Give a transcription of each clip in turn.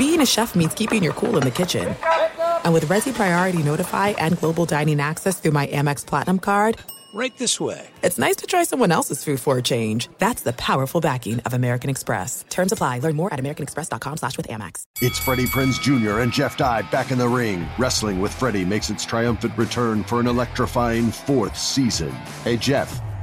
being a chef means keeping your cool in the kitchen. And with Resy Priority Notify and Global Dining Access through my Amex Platinum card, Right this way. it's nice to try someone else's food for a change. That's the powerful backing of American Express. Terms apply. Learn more at americanexpress.com slash with Amex. It's Freddie Prinze Jr. and Jeff Dye back in the ring. Wrestling with Freddie makes its triumphant return for an electrifying fourth season. Hey, Jeff,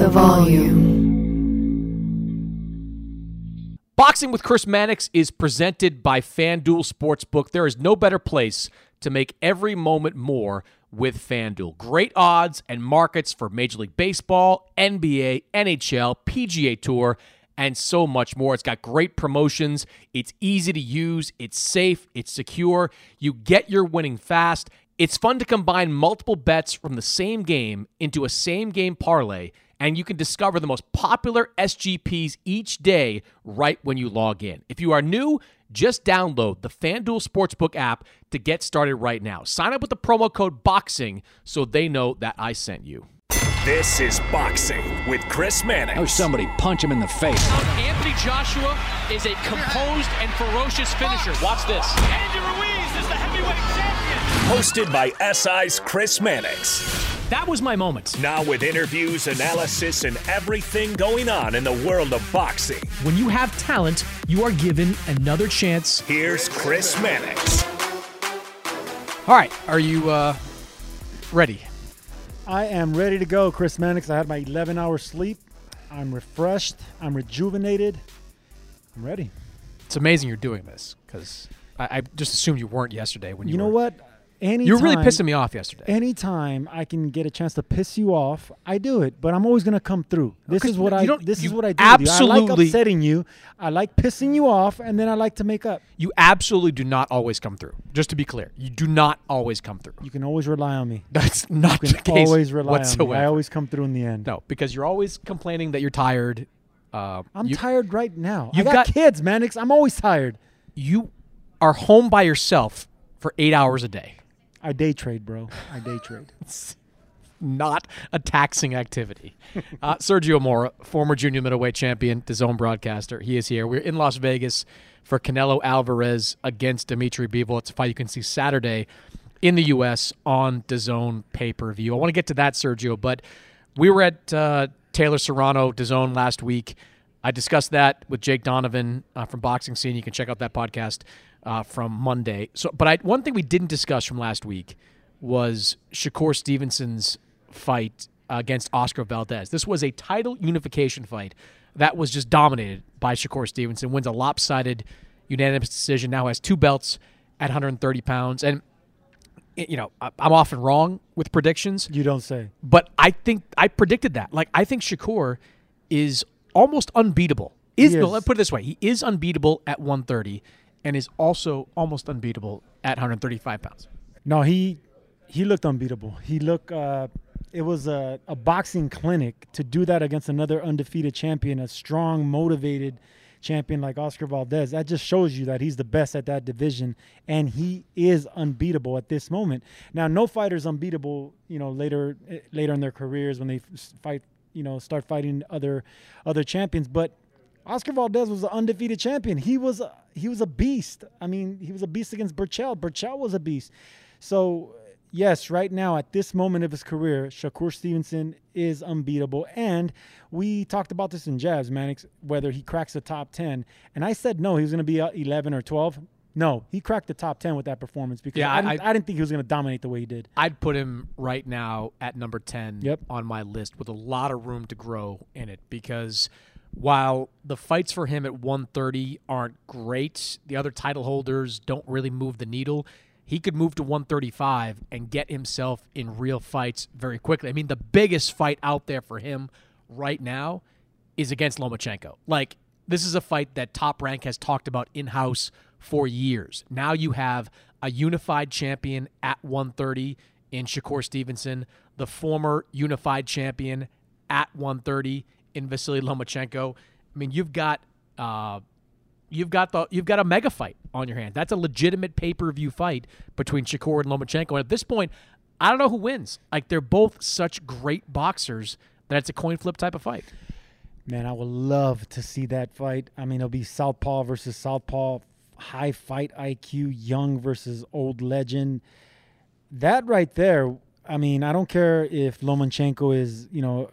The volume. Boxing with Chris Mannix is presented by FanDuel Sportsbook. There is no better place to make every moment more with FanDuel. Great odds and markets for Major League Baseball, NBA, NHL, PGA Tour, and so much more. It's got great promotions. It's easy to use, it's safe, it's secure. You get your winning fast. It's fun to combine multiple bets from the same game into a same game parlay and you can discover the most popular SGPs each day right when you log in. If you are new, just download the FanDuel Sportsbook app to get started right now. Sign up with the promo code BOXING so they know that I sent you. This is Boxing with Chris Mannix. Oh, somebody punch him in the face. Anthony Joshua is a composed and ferocious finisher. Watch this. Andy Ruiz is the heavyweight champion. Hosted by SI's Chris Mannix. That was my moment. Now with interviews, analysis, and everything going on in the world of boxing. When you have talent, you are given another chance. Here's Chris Mannix. All right, are you uh, ready? I am ready to go, Chris Mannix. I had my 11 hour sleep. I'm refreshed. I'm rejuvenated. I'm ready. It's amazing you're doing this because I, I just assumed you weren't yesterday when you. You know were- what? You're really pissing me off yesterday. Anytime I can get a chance to piss you off, I do it. But I'm always gonna come through. This is what you I. This is what I do. you. I like absolutely- upsetting you. I like pissing you off, and then I like to make up. You absolutely do not always come through. Just to be clear, you do not always come through. You can always rely on me. That's not You the case always rely whatsoever. on me. I always come through in the end. no, because you're always complaining that you're tired. Uh, I'm you, tired right now. I you've got, got- kids, Mannix. I'm always tired. You are home by yourself for eight hours a day. I day trade, bro. I day trade. Not a taxing activity. uh, Sergio Mora, former junior middleweight champion, DAZN broadcaster, he is here. We're in Las Vegas for Canelo Alvarez against Dimitri Bivol. It's a fight you can see Saturday in the U.S. on DAZN pay-per-view. I want to get to that, Sergio, but we were at uh, Taylor Serrano DAZN last week. I discussed that with Jake Donovan uh, from Boxing Scene. You can check out that podcast uh, from Monday. So, but I, one thing we didn't discuss from last week was Shakur Stevenson's fight against Oscar Valdez. This was a title unification fight that was just dominated by Shakur Stevenson. Wins a lopsided unanimous decision. Now has two belts at 130 pounds, and you know I'm often wrong with predictions. You don't say. But I think I predicted that. Like I think Shakur is almost unbeatable. Is, He no, let's put it this way: he is unbeatable at 130, and is also almost unbeatable at 135 pounds. No, he he looked unbeatable. He looked. Uh, it was a, a boxing clinic to do that against another undefeated champion, a strong, motivated champion like Oscar Valdez. That just shows you that he's the best at that division, and he is unbeatable at this moment. Now, no fighter's unbeatable. You know, later eh, later in their careers when they f- fight, you know, start fighting other other champions, but. Oscar Valdez was an undefeated champion. He was a, he was a beast. I mean, he was a beast against Berchelt. Berchelt was a beast. So yes, right now at this moment of his career, Shakur Stevenson is unbeatable. And we talked about this in Jazz Mannix, whether he cracks the top ten. And I said no, he was going to be uh, eleven or twelve. No, he cracked the top ten with that performance because Yeah, I, didn't, I- I, didn't think he was going to dominate the way he did. I'd put him right now at number 10 Yep. on my list with a lot of room to grow in it because while the fights for him at 130 aren't great, the other title holders don't really move the needle. He could move to 135 and get himself in real fights very quickly. I mean, the biggest fight out there for him right now is against Lomachenko. Like, this is a fight that Top Rank has talked about in house for years. Now you have a unified champion at 130 in Shakur Stevenson, the former unified champion at 130 in Vasily Lomachenko. I mean, you've got uh, you've got the you've got a mega fight on your hands. That's a legitimate pay per view fight between Shakur and Lomachenko. And at this point, I don't know who wins. Like they're both such great boxers that it's a coin flip type of fight. Man, I would love to see that fight. I mean, it'll be Southpaw versus Southpaw, high fight IQ, young versus old legend. That right there, I mean, I don't care if Lomachenko is, you know,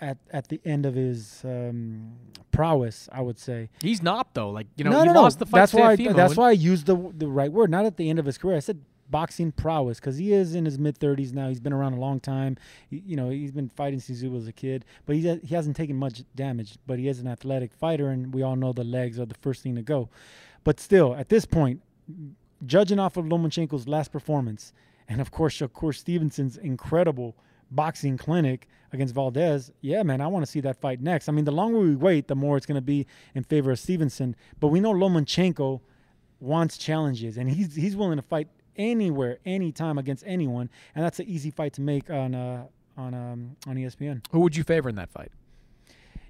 at at the end of his um, prowess. I would say He's not though. Like you know, no, he no, no. lost the fight That's to why. I, that's why I used the the right word, not at the end of his career. I said boxing prowess because he is in his mid thirties now. He's been around a long time. He- you know, he's been fighting since he was a kid, but he he hasn't taken much damage. But he is an athletic fighter, and we all know the legs are the first thing to go. But still, at this point, judging off of Lomachenko's last performance, and of course Shakur Stevenson's incredible boxing clinic against Valdez, yeah, man, I want to see that fight next. I mean, the longer we wait, the more it's going to be in favor of Stevenson. But we know Lomachenko wants challenges, and he's he's willing to fight anywhere, anytime against anyone, and that's an easy fight to make on uh, on um, on ESPN. Who would you favor in that fight?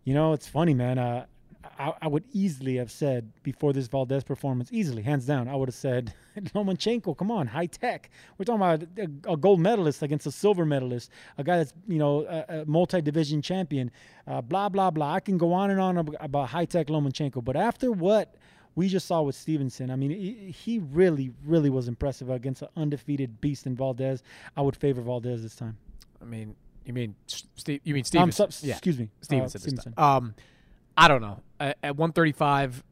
You know, it's funny, man. Uh, I, I would easily have said before this Valdez performance, easily, hands down, I would have said Lomachenko. Come on, high tech. We're talking about a, a gold medalist against a silver medalist, a guy that's you know a, a multi-division champion. Uh, blah blah blah. I can go on and on about high tech Lomachenko, but after what we just saw with Stevenson, I mean, he, really, really was impressive against an undefeated beast in Valdez. I would favor Valdez this time. I mean, you mean Steve? You mean Um, Stevenson? so- excuse me, uh, Stevenson. this Stevenson. time. Um, I don't know. At, at 135,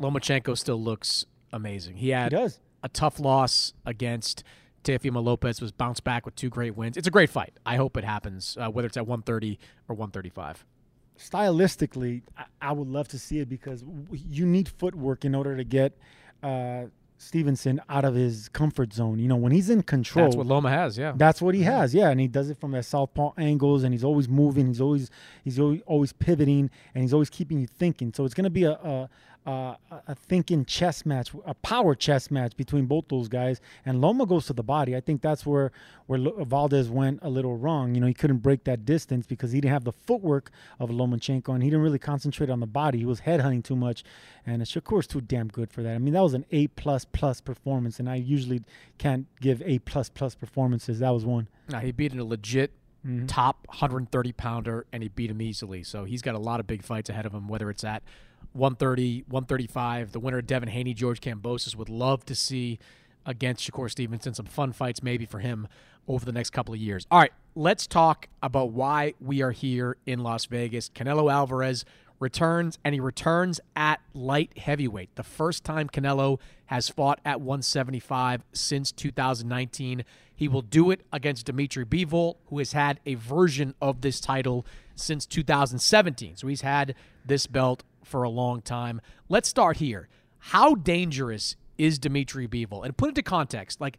Lomachenko still looks amazing. He had He does. a tough loss against Teofimo Lopez. Was bounced back with two great wins. It's a great fight. I hope it happens, uh, whether it's at 130 or 135. Stylistically, I, I would love to see it because w- you need footwork in order to get uh, Stevenson out of his comfort zone. You know, when he's in control, That's what Loma has. Yeah. that's what he has, yeah, and he does it from that southpaw angles, and he's always moving. He's always he's always, always pivoting, and he's always keeping you thinking. So it's going to be a, a a a thinking chess match, a power chess match between both those guys. And Loma goes to the body. I think that's where where Valdez went a little wrong. You know, he couldn't break that distance because he didn't have the footwork of Lomachenko, and he didn't really concentrate on the body. He was headhunting too much, and Shakur's too damn good for that. I mean, that was an A plus plus performance, and I usually can't give A plus plus performances. That was one. Now he beat a legit Mm-hmm. top 130 pounder, and he beat him easily. So he's got a lot of big fights ahead of him. Whether it's at 130, 135, the winner Devin Haney, George Kambosos would love to see against Shakur Stevenson. Some fun fights maybe for him over the next couple of years. All right, let's talk about why we are here in Las Vegas. Canelo Alvarez returns, and he returns at light heavyweight. The first time Canelo has fought at 175 since 2019. He will do it against Dimitri Bivol, who has had a version of this title since 2017. So he's had this belt for a long time. Let's start here. How dangerous is Dimitri Bivol? And put into context, like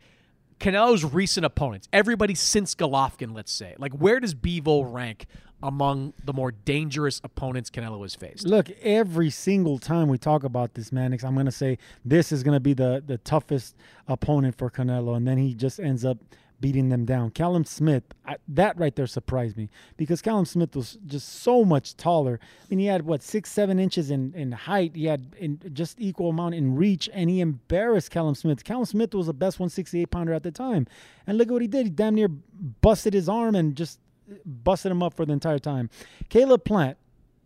Canelo's recent opponents, everybody since Golovkin, let's say. Like, where does Bivol rank among the more dangerous opponents Canelo has faced? Look, every single time we talk about this, Mannix, I'm going to say this is going to be the, the toughest opponent for Canelo, and then he just ends up beating them down. Callum Smith, I, that right there surprised me because Callum Smith was just so much taller. I mean, he had what six, seven inches in, in height. He had in just equal amount in reach, and he embarrassed Callum Smith. Callum Smith was the best 168 pounder at the time, and look at what he did. He damn near busted his arm and just busted him up for the entire time. Caleb Plant,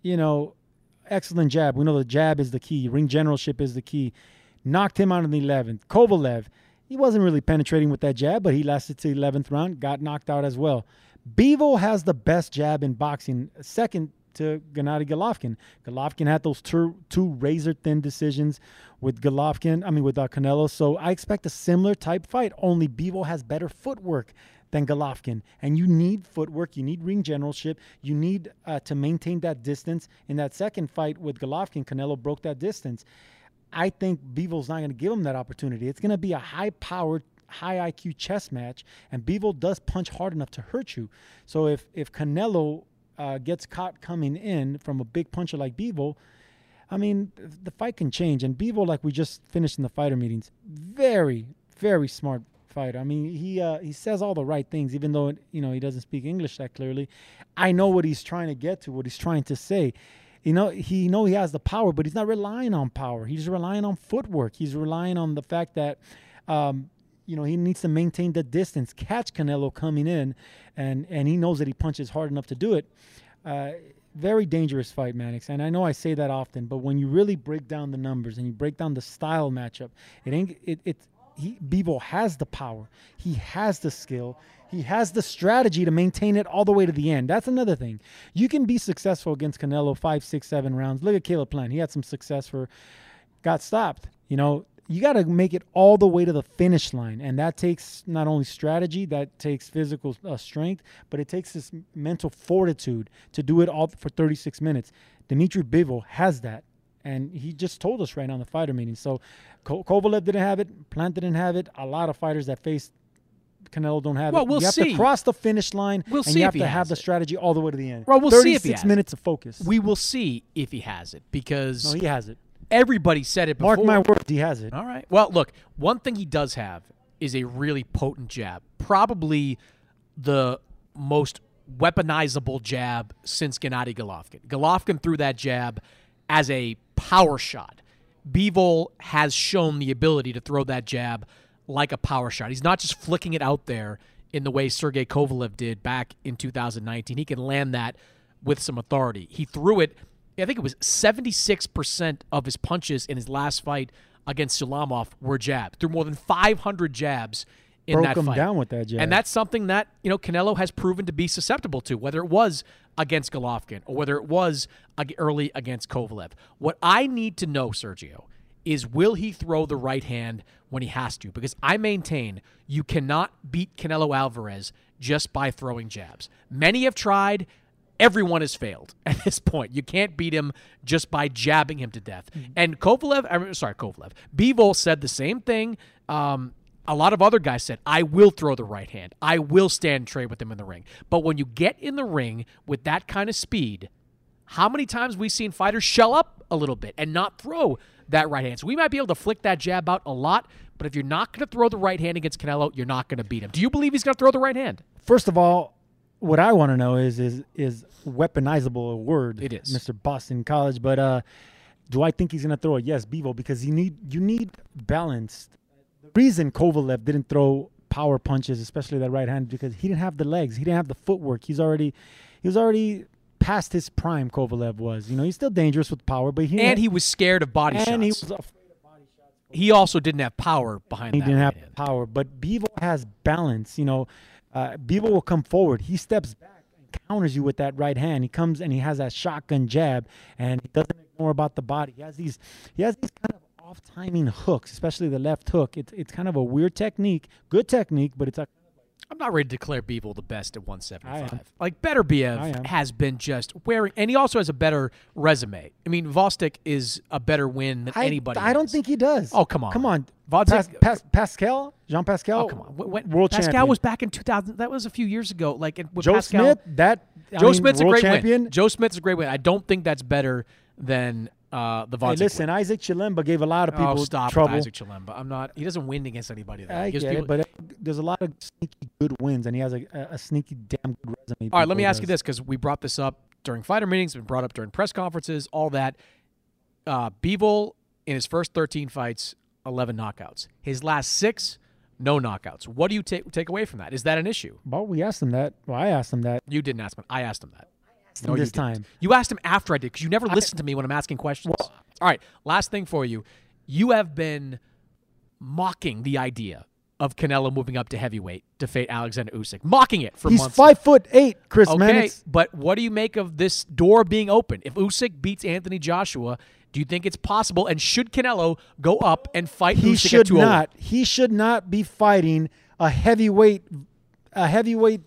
you know, excellent jab. We know the jab is the key. Ring generalship is the key. Knocked him out in the 11th. Kovalev, he wasn't really penetrating with that jab, but he lasted to the 11th round, got knocked out as well. Bivol has the best jab in boxing, second to Gennady Golovkin. Golovkin had those two, two razor thin decisions with Golovkin, I mean, with uh, Canelo. So I expect a similar type fight, only Bivol has better footwork than Golovkin. And you need footwork, you need ring generalship, you need uh, to maintain that distance. In that second fight with Golovkin, Canelo broke that distance. I think Bivol's not going to give him that opportunity. It's going to be a high powered, high IQ chess match, and Bivol does punch hard enough to hurt you. So if if Canelo uh, gets caught coming in from a big puncher like Bivol, I mean, the fight can change. And Bivol, like we just finished in the fighter meetings, very, very smart fighter. I mean, he uh, he says all the right things, even though you know he doesn't speak English that clearly. I know what he's trying to get to, what he's trying to say. You know, he know he has the power, but he's not relying on power. He's relying on footwork. He's relying on the fact that, um, you know, he needs to maintain the distance, catch Canelo coming in, and and he knows that he punches hard enough to do it. Uh, very dangerous fight, Mannix. And I know I say that often, but when you really break down the numbers and you break down the style matchup, it ain't it it he Bivol has the power. He has the skill. He has the strategy to maintain it all the way to the end. That's another thing. You can be successful against Canelo five, six, seven rounds. Look at Caleb Plant. He had some success for got stopped. You know, you got to make it all the way to the finish line, and that takes not only strategy, that takes physical uh, strength, but it takes this mental fortitude to do it all for 36 minutes. Dimitri Bivol has that, and he just told us right in the fighter meeting. So, Kovalev didn't have it, Plant didn't have it. A lot of fighters that faced Canelo don't have it. well, it. We'll you have see. to cross the finish line, we'll and see you have to have the strategy all the way to the end. Well, we'll see if he 36 has minutes it. of focus. We will see if he has it because no, he has it. everybody said it before. Mark my words, he has it. All right. Well, look, one thing he does have is a really potent jab. Probably the most weaponizable jab since Gennady Golovkin. Golovkin threw that jab as a power shot. Bivol has shown the ability to throw that jab like a power shot. He's not just flicking it out there in the way Sergey Kovalev did back in 2019. He can land that with some authority. He threw it, I think it was 76% of his punches in his last fight against Salamov were jabs. Threw more than 500 jabs in Broke that him fight. down with that jab. And that's something that, you know, Canelo has proven to be susceptible to, whether it was against Golovkin or whether it was early against Kovalev. What I need to know, Sergio, is will he throw the right hand when he has to? Because I maintain you cannot beat Canelo Alvarez just by throwing jabs. Many have tried. Everyone has failed at this point. You can't beat him just by jabbing him to death. And Kovalev, I'm sorry, Kovalev, Bivol said the same thing. Um, a lot of other guys said, I will throw the right hand. I will stand trade with him in the ring. But when you get in the ring with that kind of speed, how many times we've seen fighters shell up a little bit and not throw that right hand. So we might be able to flick that jab out a lot, but if you're not going to throw the right hand against Canelo, you're not going to beat him. Do you believe he's going to throw the right hand? First of all, what I want to know is is is weaponizable a word? It is. Mr. Boston College. But uh, do I think he's going to throw it? Yes, Bivol, because you need you need balance. Reason Kovalev didn't throw power punches, especially that right hand, because he didn't have the legs, he didn't have the footwork. He's already he was already past his prime. Kovalev was, you know, he's still dangerous with power, but he and he was scared of body and shots. he was afraid of body shots. He also didn't have power behind He didn't have hand. power, but Bivol has balance. You know, uh, Bivol will come forward. He steps back and counters you with that right hand. He comes and he has that shotgun jab, and he doesn't ignore about the body. He has these, he has these kind of off timing hooks, especially the left hook. It's it's kind of a weird technique, good technique, but it's a I'm not ready to declare Bivol the best at 175. I am. Like Beterbiev has been just wearing, and he also has a better resume. I mean, Gvozdyk is a better win than I, anybody. I don't think he does. Oh, come on. come on. Gvozdyk- Pas, Pas, Pascal, Jean Pascal. Oh, come on. When, world Pascal champion. was back in 2000. That was a few years ago. Like and Joe Pascal, Smith. That I Joe mean, Smith's a great champion. win. Joe Smith's a great win. I don't think that's better than uh, the Hey, listen. Isaac Chilemba gave a lot of people oh, stop trouble. Isaac Chilemba. I'm not. He doesn't win against anybody. Though. I get people- it, but uh, there's a lot of sneaky good wins, and he has a, a, sneaky damn good resume. All right, let me Bivol ask you this because we brought this up during fighter meetings, been brought up during press conferences, all that. Uh, Bivol in his first 13 fights, 11 knockouts. His last six, no knockouts. What do you take take away from that? Is that an issue? Well, we asked him that. Well, I asked him that. You didn't ask him. I asked him that. Asked him you this didn't. time. You asked him after I did because you never listen to me when I'm asking questions. all right, last thing for you. You have been mocking the idea of Canelo moving up to heavyweight to fade Alexander Usyk, mocking it for He's months. five foot eight, Chris okay, but what do you make of this door being open? If Usyk beats Anthony Joshua, do you think it's possible? And should Canelo go up and fight He Usyk should 201? not. He should not be fighting a heavyweight, a heavyweight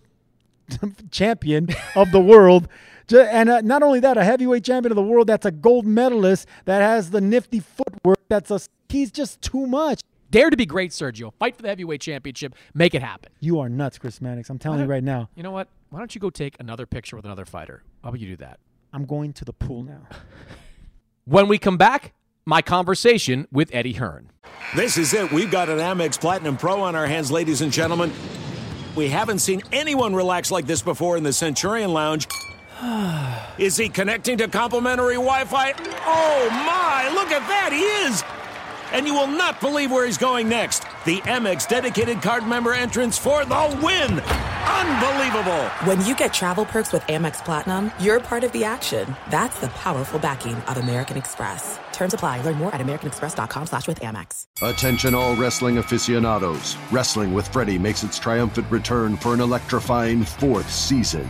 champion of the world. Ju- And uh, not only that, a heavyweight champion of the world that's a gold medalist that has the nifty footwork. That's a he's just too much. Dare to be great, Sergio. Fight for the heavyweight championship. Make it happen. You are nuts, Chris Mannix. I'm telling you right now. You know what? Why don't you go take another picture with another fighter? How about you do that? I'm going to the pool now. When we come back, my conversation with Eddie Hearn. This is it. We've got an Amex Platinum Pro on our hands, ladies and gentlemen. We haven't seen anyone relax like this before in the Centurion Lounge. Is he connecting to complimentary Wi Fi? Oh my, look at that, he is! And you will not believe where he's going next. The Amex dedicated card member entrance for the win! Unbelievable! When you get travel perks with Amex Platinum, you're part of the action. That's the powerful backing of American Express. Terms apply. Learn more at americanexpress.com slash with Amex. Attention all wrestling aficionados. Wrestling with Freddie makes its triumphant return for an electrifying fourth season.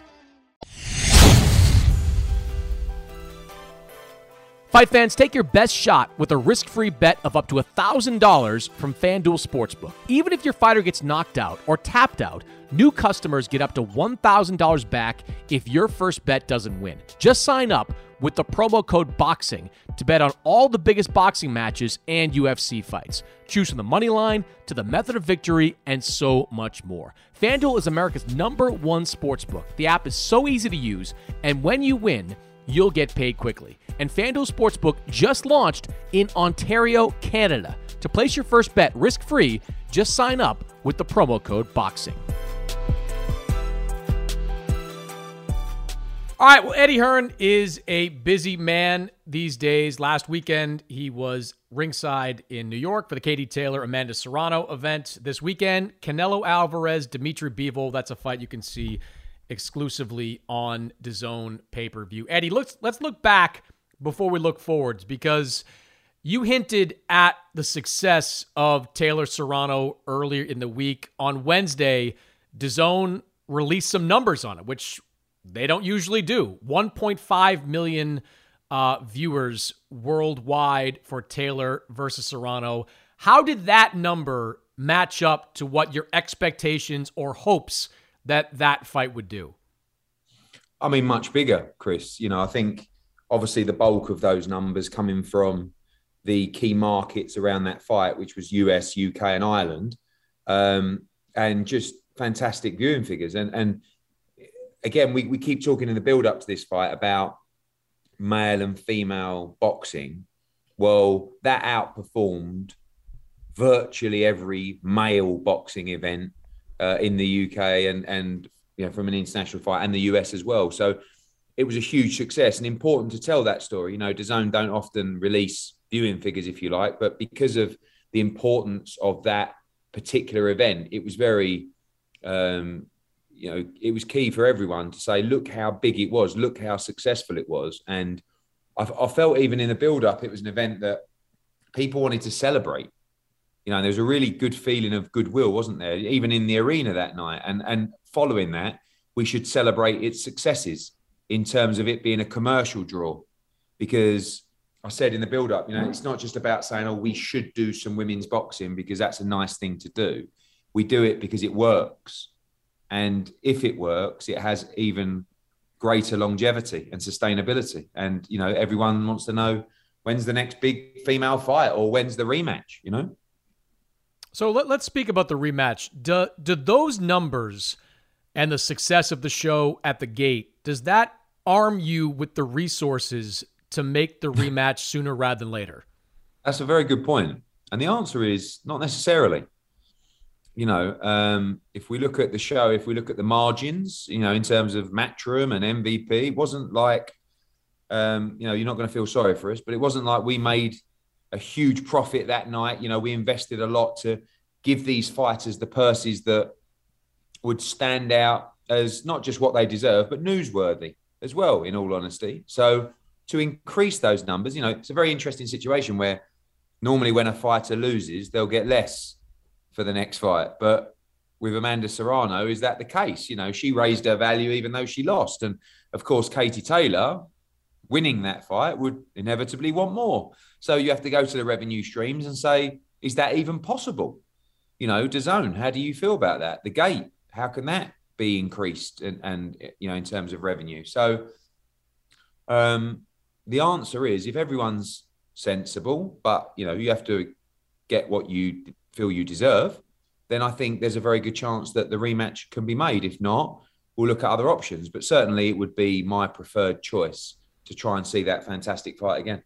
Fight fans, take your best shot with a risk free bet of up to $1,000 from FanDuel Sportsbook. Even if your fighter gets knocked out or tapped out, new customers get up to $1,000 back if your first bet doesn't win. Just sign up with the promo code BOXING to bet on all the biggest boxing matches and UFC fights. Choose from the money line to the method of victory and so much more. FanDuel is America's number one sportsbook. The app is so easy to use, and when you win, you'll get paid quickly. And FanDuel Sportsbook just launched in Ontario, Canada. To place your first bet risk free, just sign up with the promo code BOXING. All right, well, Eddie Hearn is a busy man these days. Last weekend, he was ringside in New York for the Katie Taylor Amanda Serrano event. This weekend, Canelo Alvarez, Dimitri Bivol. That's a fight you can see exclusively on DAZN pay-per-view. Eddie, let's let's look back before we look forwards because you hinted at the success of Taylor Serrano earlier in the week. On Wednesday, DAZN released some numbers on it, which they don't usually do. 1.5 million uh, viewers worldwide for Taylor versus Serrano. How did that number match up to what your expectations or hopes that that fight would do? I mean, much bigger, Chris. You know, I think obviously the bulk of those numbers coming from the key markets around that fight, which was US, UK, and Ireland, um, and just fantastic viewing figures. And and again, we, we keep talking in the build up to this fight about male and female boxing, well, that outperformed virtually every male boxing event uh, in the UK and and you know from an international fight and the US as well. So it was a huge success and important to tell that story. You know, DAZN don't often release viewing figures, if you like, but because of the importance of that particular event, it was very, um, you know, it was key for everyone to say, look how big it was, look how successful it was, and I, I felt even in the build-up, it was an event that people wanted to celebrate. You know, there was a really good feeling of goodwill, wasn't there? Even in the arena that night, and and following that, we should celebrate its successes in terms of it being a commercial draw, because I said in the build up, you know, it's not just about saying, oh, we should do some women's boxing because that's a nice thing to do. We do it because it works. And if it works, it has even greater longevity and sustainability. And, you know, everyone wants to know when's the next big female fight or when's the rematch, you know? So let, us speak about the rematch. Do, do those numbers and the success of the show at the gate, does that arm you with the resources to make the rematch sooner rather than later? That's a very good point. And the answer is not necessarily. You know, um, if we look at the show, if we look at the margins, you know, in terms of Matchroom and MVP, it wasn't like, um, you know, you're not going to feel sorry for us, but it wasn't like we made a huge profit that night. You know, we invested a lot to give these fighters the purses that would stand out as not just what they deserve, but newsworthy as well, in all honesty. So to increase those numbers. You know, it's a very interesting situation where normally when a fighter loses, they'll get less for the next fight. But with Amanda Serrano, is that the case? You know, she raised her value even though she lost. And of course, Katie Taylor winning that fight would inevitably want more. So you have to go to the revenue streams and say, is that even possible? You know, DAZN, how do you feel about that? The gate, how can that be increased and, and you know, in terms of revenue? So um, the answer is if everyone's sensible, but you know you have to get what you feel you deserve, then I think there's a very good chance that the rematch can be made. If not, we'll look at other options. But certainly, it would be my preferred choice to try and see that fantastic fight again.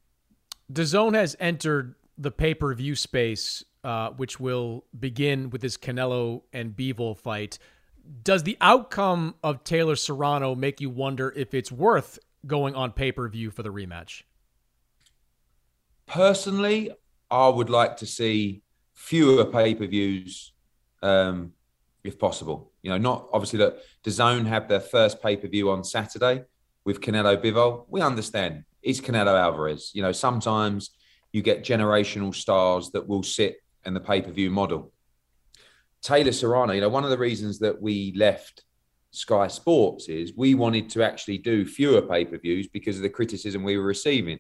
DAZN has entered the pay per view space, uh, which will begin with this Canelo and Bivol fight. Does the outcome of Taylor Serrano make you wonder if it's worth going on pay per view for the rematch? Personally, I would like to see fewer pay per views, um, if possible. You know, not obviously that DAZN have their first pay per view on Saturday with Canelo Bivol. We understand it's Canelo Alvarez. You know, sometimes you get generational stars that will sit in the pay per view model. Taylor Serrano, you know, one of the reasons that we left Sky Sports is we wanted to actually do fewer pay per views because of the criticism we were receiving.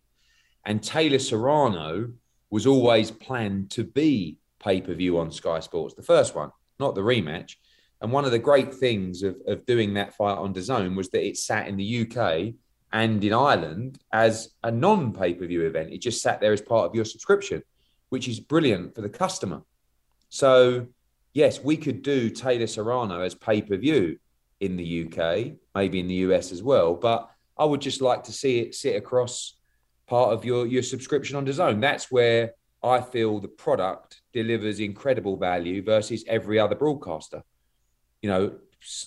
And Taylor Serrano was always planned to be pay per view on Sky Sports, the first one, not the rematch. And one of the great things of, of doing that fight on DAZN was that it sat in the UK and in Ireland as a non pay per view event. It just sat there as part of your subscription, which is brilliant for the customer. So, yes, we could do Taylor Serrano as pay per view in the UK, maybe in the US as well. But I would just like to see it sit across part of your your subscription on DAZN. That's where I feel the product delivers incredible value versus every other broadcaster. You know,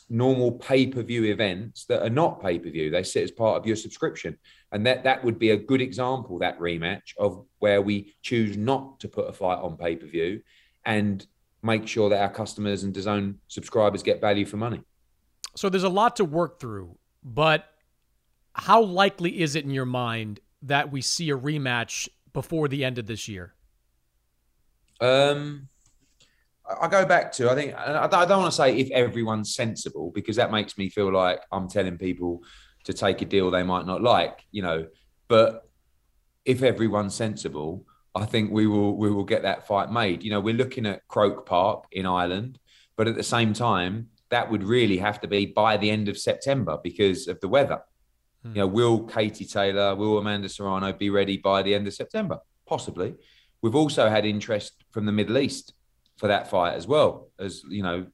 normal pay-per-view events that are not pay-per-view, they sit as part of your subscription. And that that would be a good example, that rematch of where we choose not to put a fight on pay-per-view and make sure that our customers and DAZN subscribers get value for money. So there's a lot to work through, but how likely is it in your mind that we see a rematch before the end of this year? Um, I go back to I think I don't want to say if everyone's sensible because that makes me feel like I'm telling people to take a deal they might not like, you know. But if everyone's sensible, I think we will we will get that fight made. You know, we're looking at Croke Park in Ireland, but at the same time, that would really have to be by the end of September because of the weather. Hmm. You know, will Katie Taylor, will Amanda Serrano be ready by the end of September? Possibly. We've also had interest from the Middle East for that fight as well as you know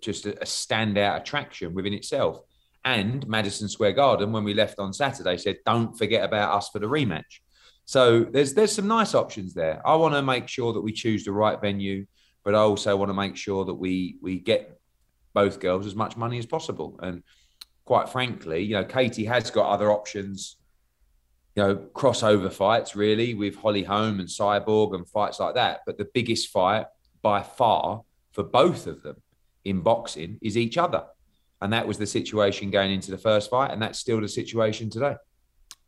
just a, a standout attraction within itself. And Madison Square Garden, when we left on Saturday, said, "Don't forget about us for the rematch." So there's there's some nice options there. I want to make sure that we choose the right venue, but I also want to make sure that we we get both girls as much money as possible. And quite frankly, you know, Katie has got other options, you know, crossover fights really with Holly Holm and Cyborg and fights like that. But the biggest fight by far for both of them in boxing is each other. And that was the situation going into the first fight, and that's still the situation today.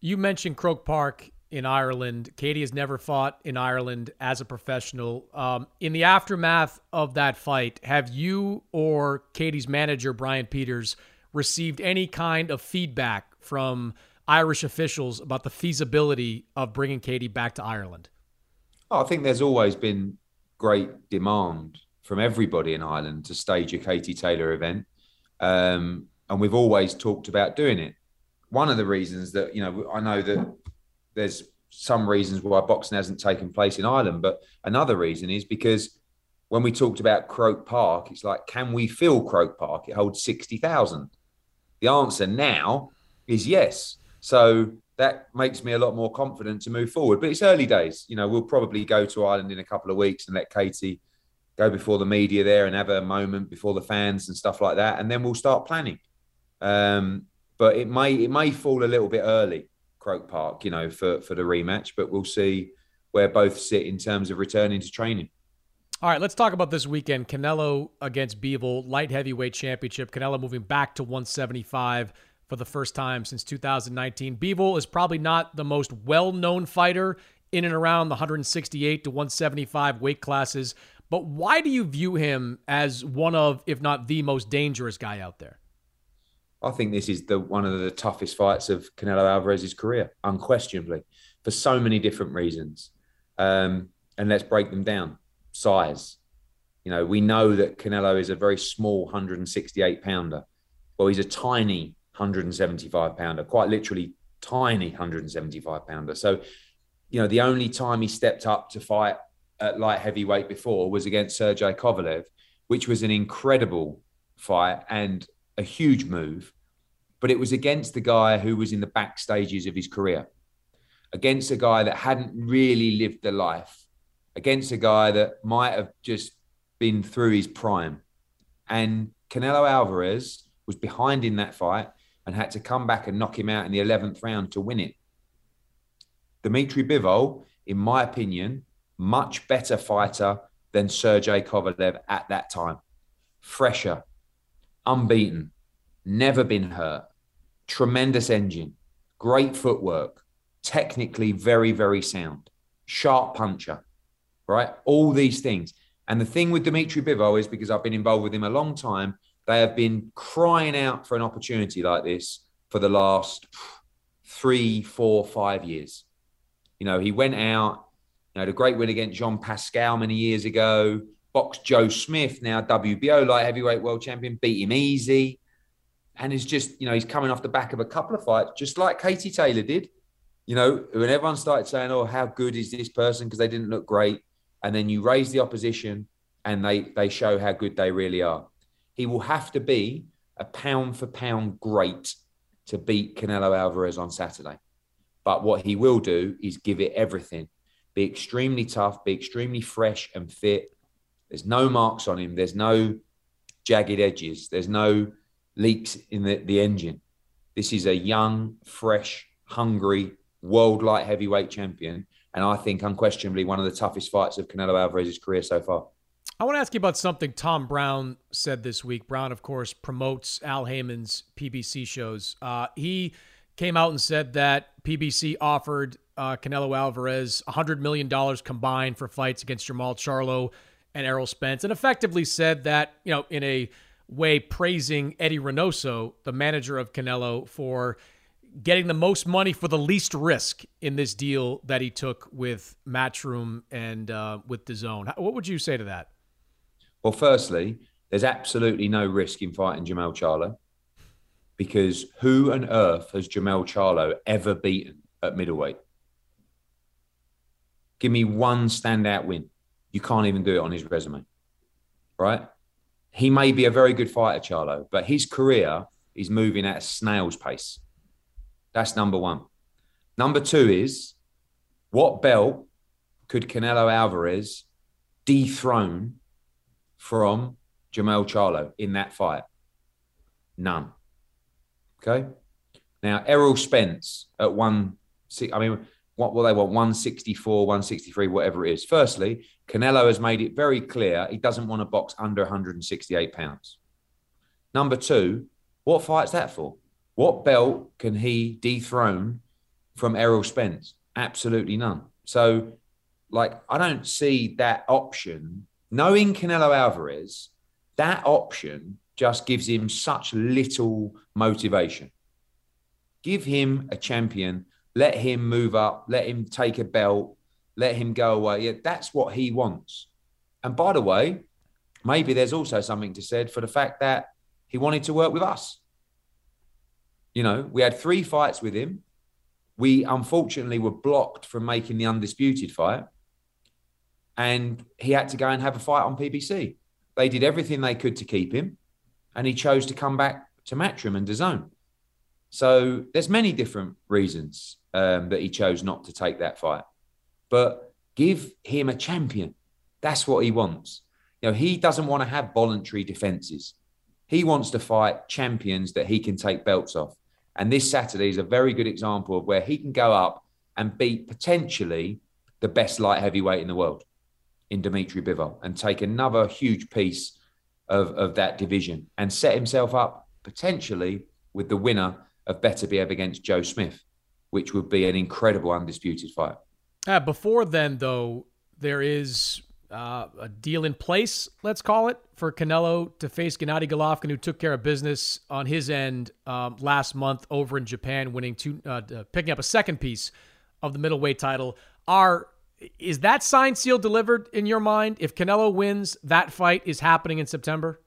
You mentioned Croke Park in Ireland. Katie has never fought in Ireland as a professional. Um, in the aftermath of that fight, have you or Katie's manager, Brian Peters, received any kind of feedback from Irish officials about the feasibility of bringing Katie back to Ireland? Oh, I think there's always been great demand from everybody in Ireland to stage a Katie Taylor event. Um, and we've always talked about doing it. One of the reasons that, you know, I know that there's some reasons why boxing hasn't taken place in Ireland, but another reason is because when we talked about Croke Park, it's like, can we fill Croke Park? It holds 60,000. The answer now is yes. So that makes me a lot more confident to move forward. But it's early days. You know, we'll probably go to Ireland in a couple of weeks and let Katie go before the media there and have a moment before the fans and stuff like that, and then we'll start planning. Um, but it may it may fall a little bit early, Croke Park, you know, for for the rematch. But we'll see where both sit in terms of returning to training. All right, let's talk about this weekend. Canelo against Bivol, light heavyweight championship. Canelo moving back to 175 for the first time since 2019. Bivol is probably not the most well-known fighter in and around the 168 to 175 weight classes, but why do you view him as one of, if not the most dangerous guy out there? I think this is the one of the toughest fights of Canelo Alvarez's career, unquestionably, for so many different reasons. Um, and let's break them down. Size. You know, we know that Canelo is a very small 168 pounder. Well, he's a tiny 175 pounder, quite literally tiny 175 pounder. So, you know, the only time he stepped up to fight at light heavyweight before was against Sergey Kovalev, which was an incredible fight and a huge move. But it was against the guy who was in the back stages of his career, against a guy that hadn't really lived the life, against a guy that might have just been through his prime. And Canelo Alvarez was behind in that fight and had to come back and knock him out in the 11th round to win it. Dmitry Bivol, in my opinion, much better fighter than Sergey Kovalev at that time. Fresher, unbeaten, never been hurt, tremendous engine, great footwork, technically very, very sound, sharp puncher, right? All these things. And the thing with Dimitri Bivol is because I've been involved with him a long time, they have been crying out for an opportunity like this for the last three, four, five years. You know, he went out, you know, the great win against Jean Pascal many years ago, boxed Joe Smith, now WBO light heavyweight world champion, beat him easy. And he's just, you know, he's coming off the back of a couple of fights, just like Katie Taylor did. You know, when everyone started saying, oh, how good is this person? Because they didn't look great. And then you raise the opposition and they they show how good they really are. He will have to be a pound for pound great to beat Canelo Alvarez on Saturday. But what he will do is give it everything. Be extremely tough, be extremely fresh and fit. There's no marks on him. There's no jagged edges. There's no leaks in the, the engine. This is a young, fresh, hungry, world light heavyweight champion. And I think unquestionably one of the toughest fights of Canelo Alvarez's career so far. I want to ask you about something Tom Brown said this week. Brown, of course, promotes Al Haymon's PBC shows. Uh, he came out and said that PBC offered uh, Canelo Alvarez $100 million combined for fights against Jermall Charlo and Errol Spence, and effectively said that, you know, in a way praising Eddie Reynoso, the manager of Canelo, for getting the most money for the least risk in this deal that he took with Matchroom and uh, with DAZN. What would you say to that? Well, firstly, there's absolutely no risk in fighting Jermall Charlo because who on earth has Jermall Charlo ever beaten at middleweight? Give me one standout win. You can't even do it on his resume, right? He may be a very good fighter, Charlo, but his career is moving at a snail's pace. That's number one. Number two is what belt could Canelo Alvarez dethrone from Jermell Charlo in that fight? None. Okay. Now, Errol Spence at one, I mean, what will they want? 164, 163, whatever it is. Firstly, Canelo has made it very clear he doesn't want to box under 168 pounds. Number two, what fight's that for? What belt can he dethrone from Errol Spence? Absolutely none. So, like, I don't see that option. Knowing Canelo Alvarez, that option just gives him such little motivation. Give him a champion, let him move up, let him take a belt, let him go away. Yeah, that's what he wants. And by the way, maybe there's also something to said for the fact that he wanted to work with us. You know, we had three fights with him. We unfortunately were blocked from making the undisputed fight. And he had to go and have a fight on PBC. They did everything they could to keep him, and he chose to come back to Matchroom and DAZN. So there's many different reasons um, that he chose not to take that fight. But give him a champion. That's what he wants. You know, he doesn't want to have voluntary defenses. He wants to fight champions that he can take belts off. And this Saturday is a very good example of where he can go up and beat potentially the best light heavyweight in the world in Dimitri Bivol and take another huge piece of, of that division and set himself up potentially with the winner of Beterbiev against Joe Smith, which would be an incredible undisputed fight. Uh, before then, though, there is uh, a deal in place, let's call it, for Canelo to face Gennady Golovkin, who took care of business on his end um, last month over in Japan, winning two, uh, picking up a second piece of the middleweight title. Are is that sign seal delivered in your mind? If Canelo wins, that fight is happening in September.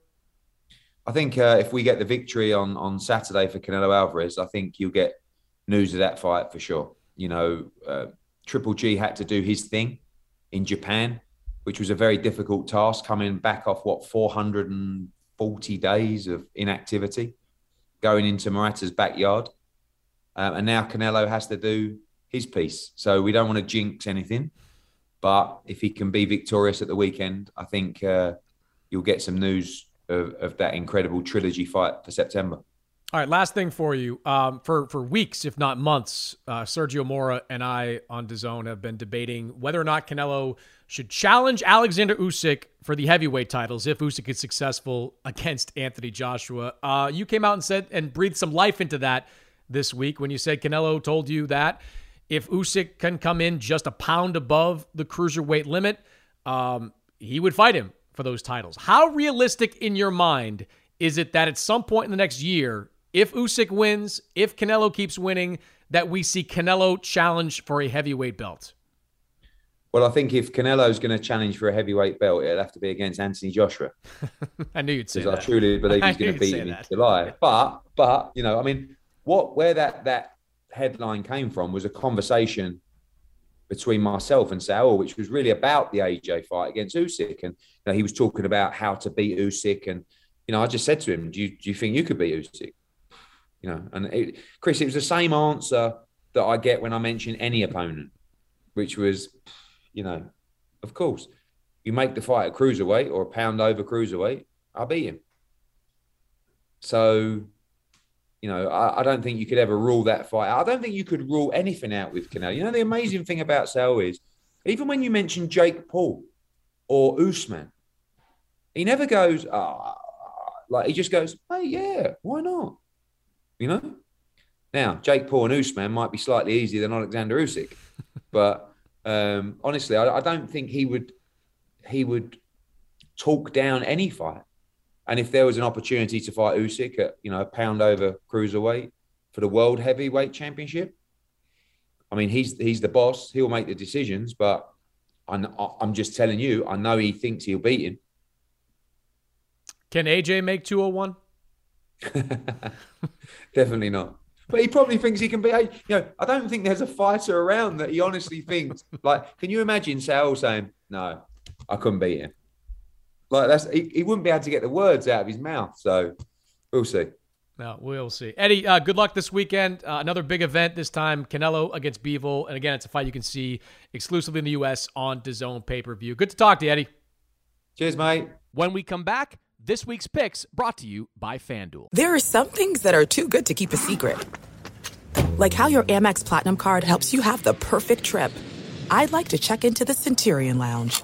I think uh, if we get the victory on on Saturday for Canelo Alvarez, I think you'll get news of that fight for sure. You know, uh, Triple G had to do his thing in Japan, which was a very difficult task, coming back off what 440 days of inactivity, going into Murata's backyard, um, and now Canelo has to do his piece. So we don't want to jinx anything, but if he can be victorious at the weekend, I think uh, you'll get some news of, of that incredible trilogy fight for September. All right, last thing for you. Um, for for weeks, if not months, uh, Sergio Mora and I on DAZN have been debating whether or not Canelo should challenge Alexander Usyk for the heavyweight titles if Usyk is successful against Anthony Joshua. Uh, you came out and said and breathed some life into that this week when you said Canelo told you that if Usyk can come in just a pound above the cruiserweight limit, um, he would fight him for those titles. How realistic in your mind is it that at some point in the next year, if Usyk wins, if Canelo keeps winning, that we see Canelo challenge for a heavyweight belt? Well, I think if Canelo's going to challenge for a heavyweight belt, it'll have to be against Anthony Joshua. I knew you'd say that. I truly believe he's going to beat him in July. But, but you know, I mean, what where that that headline came from was a conversation between myself and Saul, which was really about the AJ fight against Usyk, and you know, he was talking about how to beat Usyk, and you know, I just said to him, "Do you do you think you could beat Usyk?" You know, and it, Chris, it was the same answer that I get when I mention any opponent, which was, you know, of course, you make the fight a cruiserweight or a pound over cruiserweight, I'll beat him. So, you know, I, I, don't think you could ever rule that fight. I don't think you could rule anything out with Canelo. You know, the amazing thing about Sal is, even when you mention Jake Paul or Usman, he never goes, ah, oh, like he just goes, hey, yeah, why not? You know? Now, Jake Paul and Usman might be slightly easier than Alexander Usyk, but um, honestly, I, I, don't think he would he would talk down any fight. And if there was an opportunity to fight Usyk at you know a pound over cruiserweight for the world heavyweight championship, I mean he's he's the boss. He'll make the decisions, but I'm, I'm just telling you, I know he thinks he'll beat him. Can AJ make 201? Definitely not. But he probably thinks he can be. You know, I don't think there's a fighter around that he honestly thinks. Like, can you imagine Sal saying, "No, I couldn't beat him." Like that's he, he wouldn't be able to get the words out of his mouth. So we'll see. No, we'll see. Eddie, uh, good luck this weekend. Uh, another big event this time, Canelo against Bivol. And again, it's a fight you can see exclusively in the U.S. on DAZN pay-per-view. Good to talk to you, Eddie. Cheers, mate. When we come back, this week's picks brought to you by FanDuel. There are some things that are too good to keep a secret. Like how your Amex Platinum card helps you have the perfect trip. I'd like to check into the Centurion Lounge.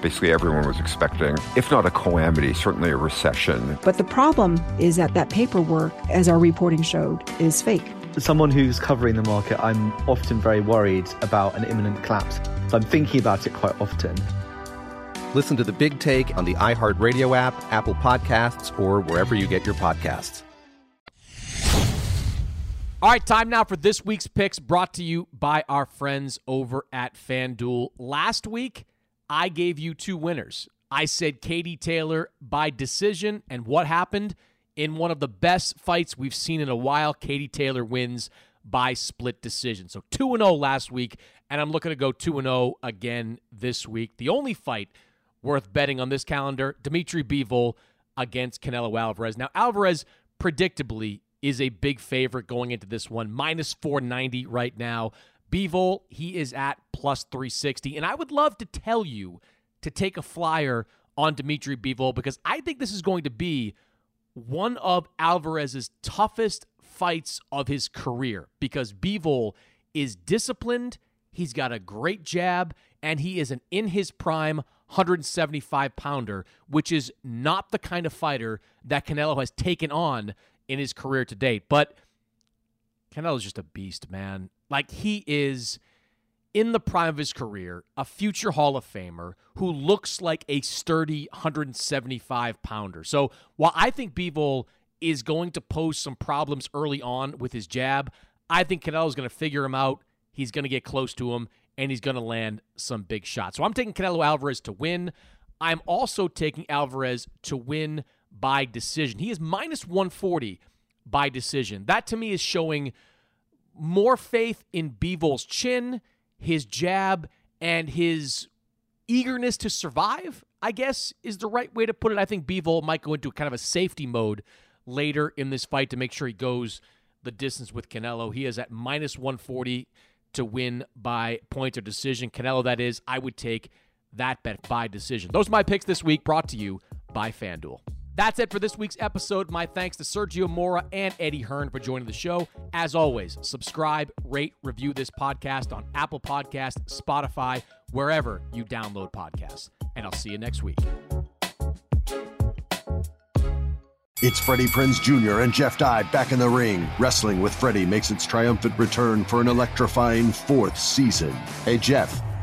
basically everyone was expecting, if not a calamity, certainly a recession. But the problem is that that paperwork, as our reporting showed, is fake. As someone who's covering the market, I'm often very worried about an imminent collapse. So I'm thinking about it quite often. Listen to the big take on the iHeartRadio app, Apple Podcasts, or wherever you get your podcasts. All right, time now for this week's picks brought to you by our friends over at FanDuel. Last week, I gave you two winners. I said Katie Taylor by decision, and what happened? In one of the best fights we've seen in a while, Katie Taylor wins by split decision. So 2 0 last week, and I'm looking to go 2 0 again this week. The only fight worth betting on this calendar Dimitri Bivol against Canelo Alvarez. Now, Alvarez, predictably, is a big favorite going into this one, minus 490 right now. Bivol, he is at plus 360. And I would love to tell you to take a flyer on Dimitri Bivol because I think this is going to be one of Alvarez's toughest fights of his career because Bivol is disciplined, he's got a great jab, and he is an in his prime 175 pounder, which is not the kind of fighter that Canelo has taken on in his career to date. But Canelo's just a beast, man. Like he is in the prime of his career, a future Hall of Famer who looks like a sturdy 175 pounder. So while I think Bivol is going to pose some problems early on with his jab, I think Canelo is going to figure him out. He's going to get close to him and he's going to land some big shots. So I'm taking Canelo Alvarez to win. I'm also taking Alvarez to win by decision. He is minus 140 by decision. That to me is showing more faith in Bivol's chin, his jab, and his eagerness to survive, I guess is the right way to put it. I think Bivol might go into kind of a safety mode later in this fight to make sure he goes the distance with Canelo. He is at minus 140 to win by point or decision. Canelo, that is, I would take that bet by decision. Those are my picks this week brought to you by FanDuel. That's it for this week's episode. My thanks to Sergio Mora and Eddie Hearn for joining the show. As always, subscribe, rate, review this podcast on Apple Podcasts, Spotify, wherever you download podcasts. And I'll see you next week. It's Freddie Prinze Jr. and Jeff Dye back in the ring. Wrestling with Freddie makes its triumphant return for an electrifying fourth season. Hey, Jeff.